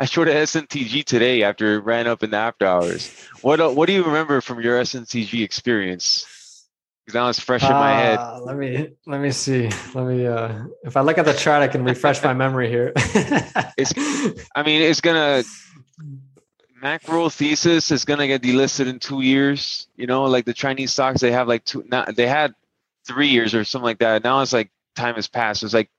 I showed shorted SNTG today after it ran up in the after hours. What uh, what do you remember from your SNTG experience? Because now it's fresh in my head. Uh, let me let me see. Let me uh if I look at the chart, I can refresh my memory here. It's I mean, it's gonna macro thesis is gonna get delisted in two years. You know, like the Chinese stocks, they have like two. Now they had three years or something like that. Now it's like time has passed. It's like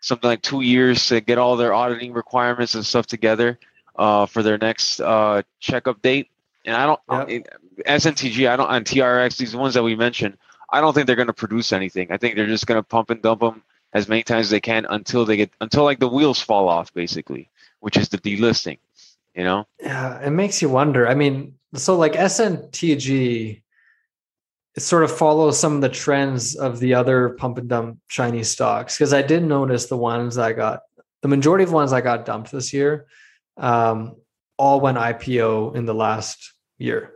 something like two years to get all their auditing requirements and stuff together uh, for their next uh, checkup date. And I don't Yep. SNTG, I don't on TRX, these ones that we mentioned, I don't think they're going to produce anything. I think they're just going to pump and dump them as many times as they can until they get until like the wheels fall off, basically, which is the delisting. You know, yeah, it makes you wonder. I mean, so like SNTG it sort of follows some of the trends of the other pump and dump Chinese stocks. Because I did notice the ones I got, the majority of ones I got dumped this year, um, all went IPO in the last year.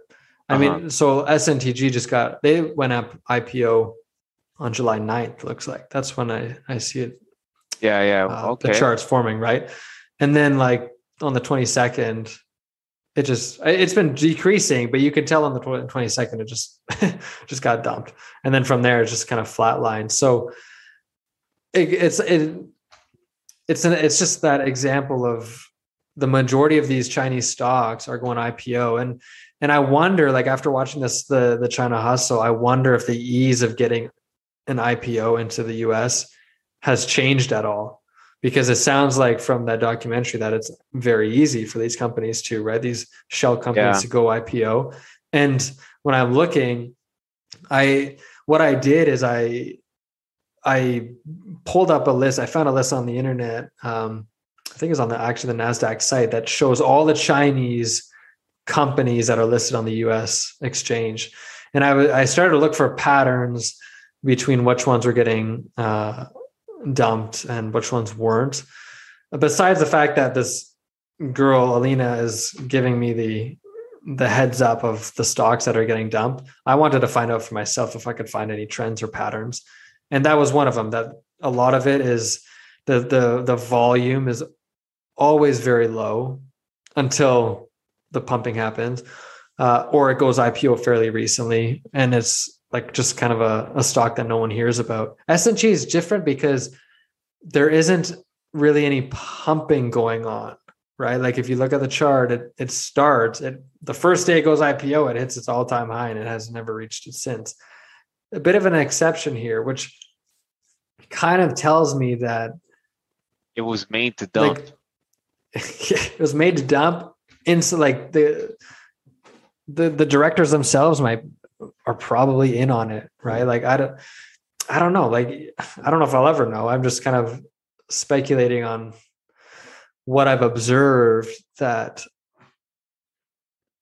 I Uh-huh. mean, so SNTG just got they went up IPO on July 9th, looks like. That's when I, I see it yeah, yeah, uh, okay, the charts forming, right? And then like on the 22nd, it just it's been decreasing, but you can tell on the 22nd it just just got dumped. And then from there it just kind of flatlined. So it, it's it it's an it's just that example of the majority of these Chinese stocks are going IPO and and I wonder like after watching this the the China hustle, I wonder if the ease of getting an IPO into the US has changed at all because it sounds like from that documentary that it's very easy for these companies to right these shell companies Yeah. to go ipo and when i'm looking i what i did is i i pulled up a list i found a list on the internet um, i think it's on the actually the nasdaq site that shows all the chinese companies that are listed on the us exchange and I wa- I started to look for patterns between which ones were getting uh, dumped and which ones weren't. Besides the fact that this girl Alina is giving me the the heads up of the stocks that are getting dumped, I wanted to find out for myself if I could find any trends or patterns, and that was one of them. That a lot of it is the the the volume is always very low until the pumping happens, uh, or it goes IPO fairly recently, and it's like just kind of a, a stock that no one hears about. S&G is different because there isn't really any pumping going on, right? Like if you look at the chart, it it starts it the first day it goes IPO, it hits its all-time high and it has never reached it since. A bit of an exception here, which kind of tells me that it was made to dump. like it was made to dump into like the the the directors themselves might are probably in on it right like i don't i don't know like i don't know if i'll ever know i'm just kind of speculating on what i've observed that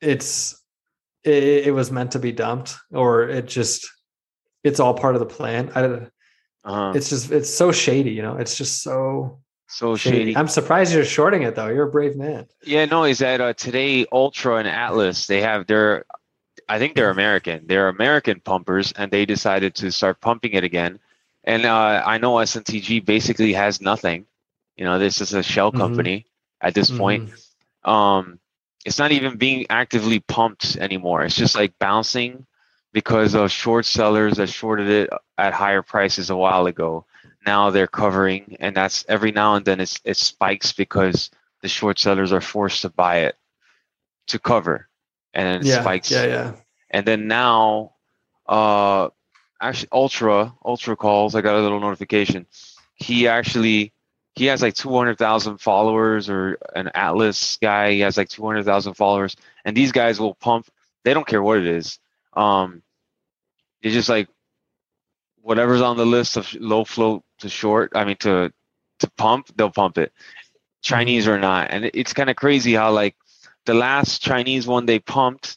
it's it, it was meant to be dumped or it just it's all part of the plan i don't uh-huh. it's just it's so shady you know it's just so so shady. shady. I'm surprised you're shorting it though. You're a brave man. Yeah, no, is that uh, today Ultra and Atlas they have their, I think they're American. They're American pumpers, and they decided to start pumping it again. And uh, I know SNTG basically has nothing. You know, this is a shell Mhm. company at this point. Um, it's not even being actively pumped anymore. It's just like bouncing because of short sellers that shorted it at higher prices a while ago. Now they're covering, and that's every now and then it's, it spikes because the short sellers are forced to buy it to cover, and then it Yeah, spikes. yeah, yeah. And then now, uh, actually, Ultra Ultra calls. I got a little notification. He actually he has like two hundred thousand followers, or an Atlas guy. He has like two hundred thousand followers, and these guys will pump. They don't care what it is. Um, it's just like whatever's on the list of low float to short. I mean to to pump, they'll pump it. Chinese or not, and it's kind of crazy how like the last Chinese one they pumped,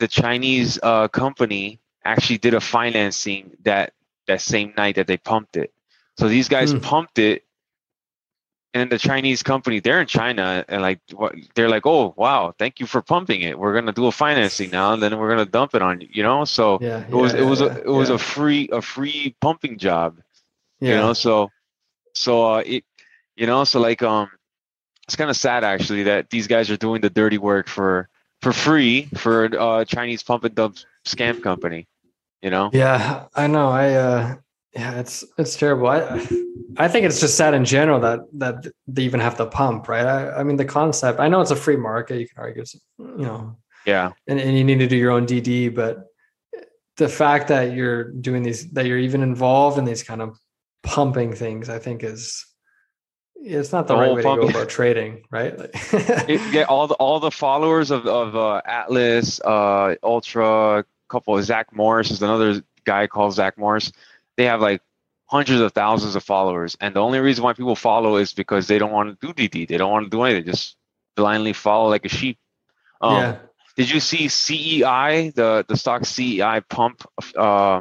the Chinese uh, company actually did a financing that that same night that they pumped it. So these guys Hmm. pumped it, and the Chinese company they're in China and like what they're like, oh wow, thank you for pumping it. We're gonna do a financing now, and then we're gonna dump it on you. You know, so Yeah. it was yeah, it was a it was yeah. a free a free pumping job you know so so uh it you know so like um it's kind of sad actually that these guys are doing the dirty work for for free for a uh, Chinese pump and dump scam company. You know? Yeah, I know. I uh yeah, it's it's terrible. I I think it's just sad in general that that they even have to pump, right? I, I mean the concept. I know it's a free market. You can argue, you know, Yeah. and, and you need to do your own DD, but the fact that you're doing these, that you're even involved in these kind of pumping things, I think is it's not the, right whole way to go about trading, right? Like- It, yeah, all the all the followers of of uh, Atlas, uh, Ultra, a couple of Zack Morris is another guy called Zack Morris. They have like hundreds of thousands of followers, and the only reason why people follow is because they don't want to do DD. They don't want to do anything. Just blindly follow like a sheep. Um, yeah, Did you see CEI, the the stock CEI pump, uh,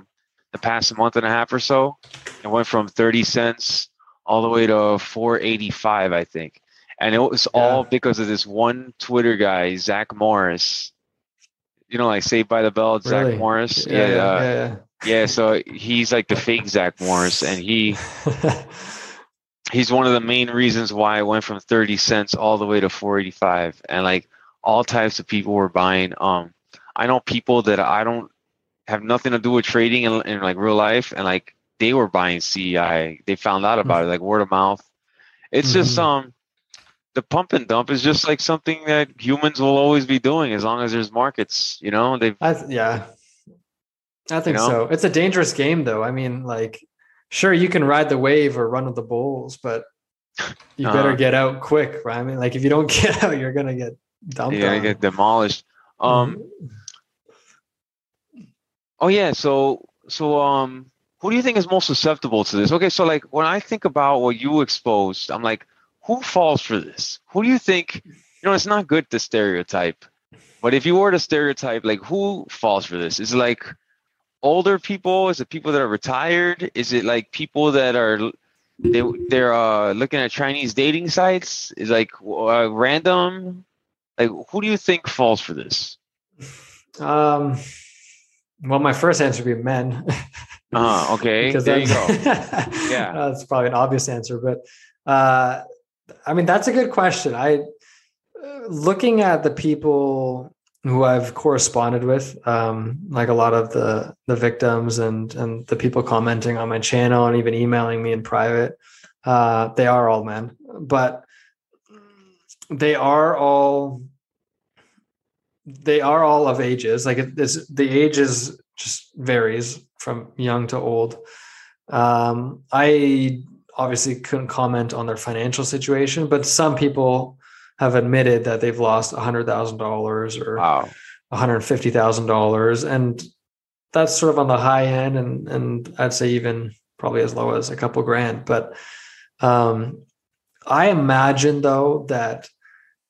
the past month and a half or so? It went from thirty cents all the way to four eighty five, I think, and it was all because of this one Twitter guy, Zack Morris. You know, like Saved by the Bell, Zack Really? Morris. yeah, Yeah, uh, yeah, yeah. So he's like the fake Zack Morris, and he he's one of the main reasons why I went from 30 cents all the way to 485 and like all types of people were buying um i know people that i don't have nothing to do with trading in, in like real life and like they were buying cei they found out about it like word of mouth it's just Mhm. um the pump and dump is just like something that humans will always be doing as long as there's markets you know they've th- yeah, I think know? so. It's a dangerous game, though. I mean, like, sure, you can ride the wave or run with the bulls, but you better Uh-huh. get out quick. Right? I mean, like, if you don't get out, you're gonna get dumped. you're gonna get demolished um Mhm. Oh yeah, so so um who do you think is most susceptible to this? Okay, so like when I think about what you exposed, I'm like, who falls for this? Who do you think you know it's not good to stereotype, but if you were to stereotype, like who falls for this? Is it like older people? Is it people that are retired? Is it like people that are they they're uh looking at Chinese dating sites? Is like uh, random? Like who do you think falls for this? Um, well, my first answer would be men. Uh, okay, because there you go. Yeah. that's probably an obvious answer, but uh, I mean that's a good question. I looking at the people who I've corresponded with, um, like a lot of the the victims and and the people commenting on my channel and even emailing me in private, uh, they are all men, but they are all they are all of ages. Like it, it's, the ages just varies from young to old. Um, I obviously couldn't comment on their financial situation, but some people have admitted that they've lost hundred thousand dollars or Wow. one hundred fifty thousand dollars, and that's sort of on the high end, and and I'd say even probably as low as a couple grand. But um, I imagine though that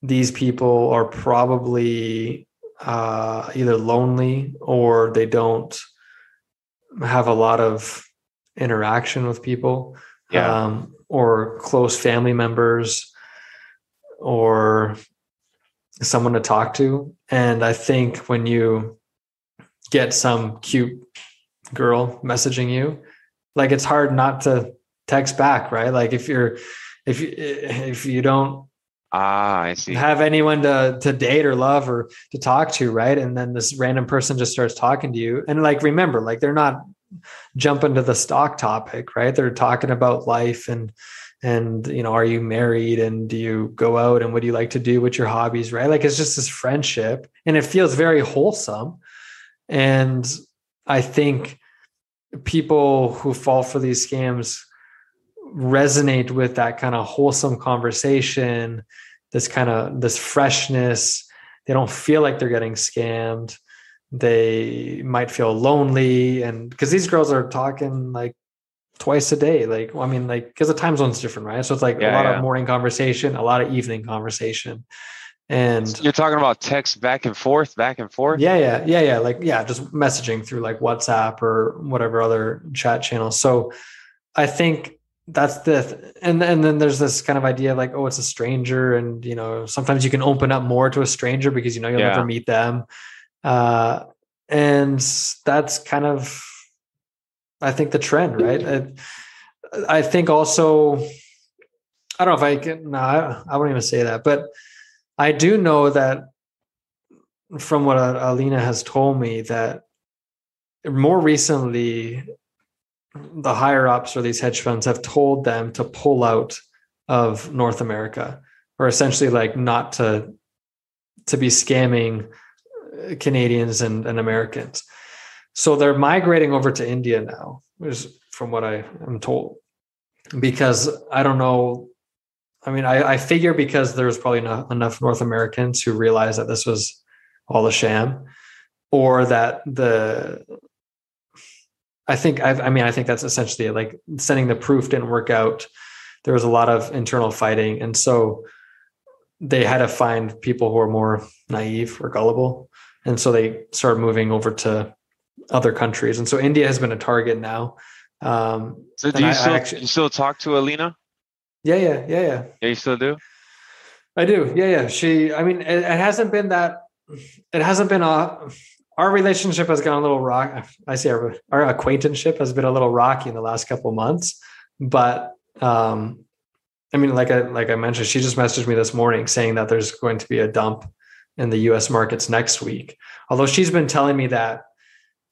these people are probably uh, either lonely or they don't have a lot of interaction with people. Yeah. um, or close family members or someone to talk to. And i think when you get some cute girl messaging you like it's hard not to text back right? Like if you're if you if you don't Ah, I see. have anyone to to date or love or to talk to, right? And then this random person just starts talking to you. And like remember, like they're not jumping to the stock topic, right? They're talking about life and and you know, are you married and do you go out and what do you like to do? What's your hobbies, right? Like it's just this friendship and it feels very wholesome. And I think people who fall for these scams resonate with that kind of wholesome conversation this kind of this freshness they don't feel like they're getting scammed they might feel lonely and because these girls are talking like twice a day like i mean like because the time zone's different right so it's like Yeah, a lot yeah. of morning conversation a lot of evening conversation and You're talking about text back and forth, back and forth. yeah, yeah, yeah, yeah. Like, yeah, just messaging through like WhatsApp or whatever other chat channels. So I think that's the and and then there's this kind of idea like, oh, it's a stranger, and you know, sometimes you can open up more to a stranger because you know you'll Yeah. never meet them. Uh and that's kind of I think the trend, right? I, I think also I don't know if I can. No, I, I won't even say that. But I do know that from what Alina has told me that more recently, the higher ups or these hedge funds have told them to pull out of North America, or essentially like not to to be scamming uh, Canadians and, and Americans. So they're migrating over to India now, is from what I am told. Because I don't know. I mean, I, I figure because there's probably not enough North Americans who realize that this was all a sham, or that the I think I've, I mean I think that's essentially it. like sending the proof didn't work out. There was a lot of internal fighting, and so they had to find people who are more naive or gullible, and so they started moving over to other countries. And so India has been a target now. Um, so do you I, still I actually, you still talk to Alina? Yeah, yeah, yeah, yeah. Yeah, you still do. I do. Yeah, yeah. She. I mean, it, it hasn't been that. It hasn't been a. Our relationship has gone a little rock. I say our, our acquaintanceship has been a little rocky in the last couple months, but um, I mean, like I like I mentioned, she just messaged me this morning saying that there's going to be a dump in the U.S. markets next week. Although she's been telling me that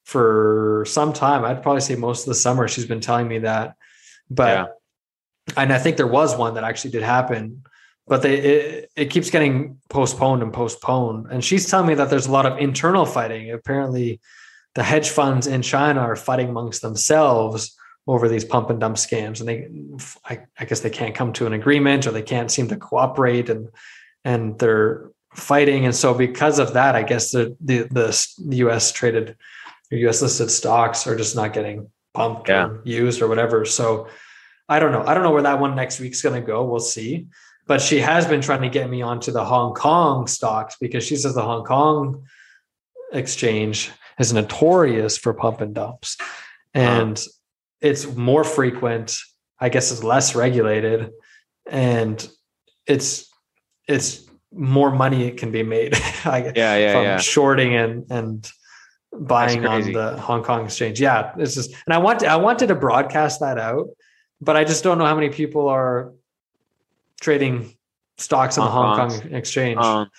for some time. I'd probably say most of the summer she's been telling me that. But yeah. and I think there was one that actually did happen, but they it, it keeps getting postponed and postponed. And she's telling me that there's a lot of internal fighting. Apparently, the hedge funds in China are fighting amongst themselves over these pump and dump scams, and they, I, I guess, they can't come to an agreement or they can't seem to cooperate, and and they're fighting. And so, because of that, I guess the the, the U.S. traded US listed stocks are just not getting pumped yeah. or used or whatever. So I don't know. I don't know where that one next week's going to go. We'll see. But she has been trying to get me onto the Hong Kong stocks because she says the Hong Kong exchange is notorious for pump and dumps. And it's more frequent. I guess it's less regulated and it's it's more money it can be made. yeah, yeah, from yeah. shorting and and buying on the Hong Kong exchange. Yeah, it's just, and I want I wanted to broadcast that out, but I just don't know how many people are trading stocks on the Hong Kong exchange. Um,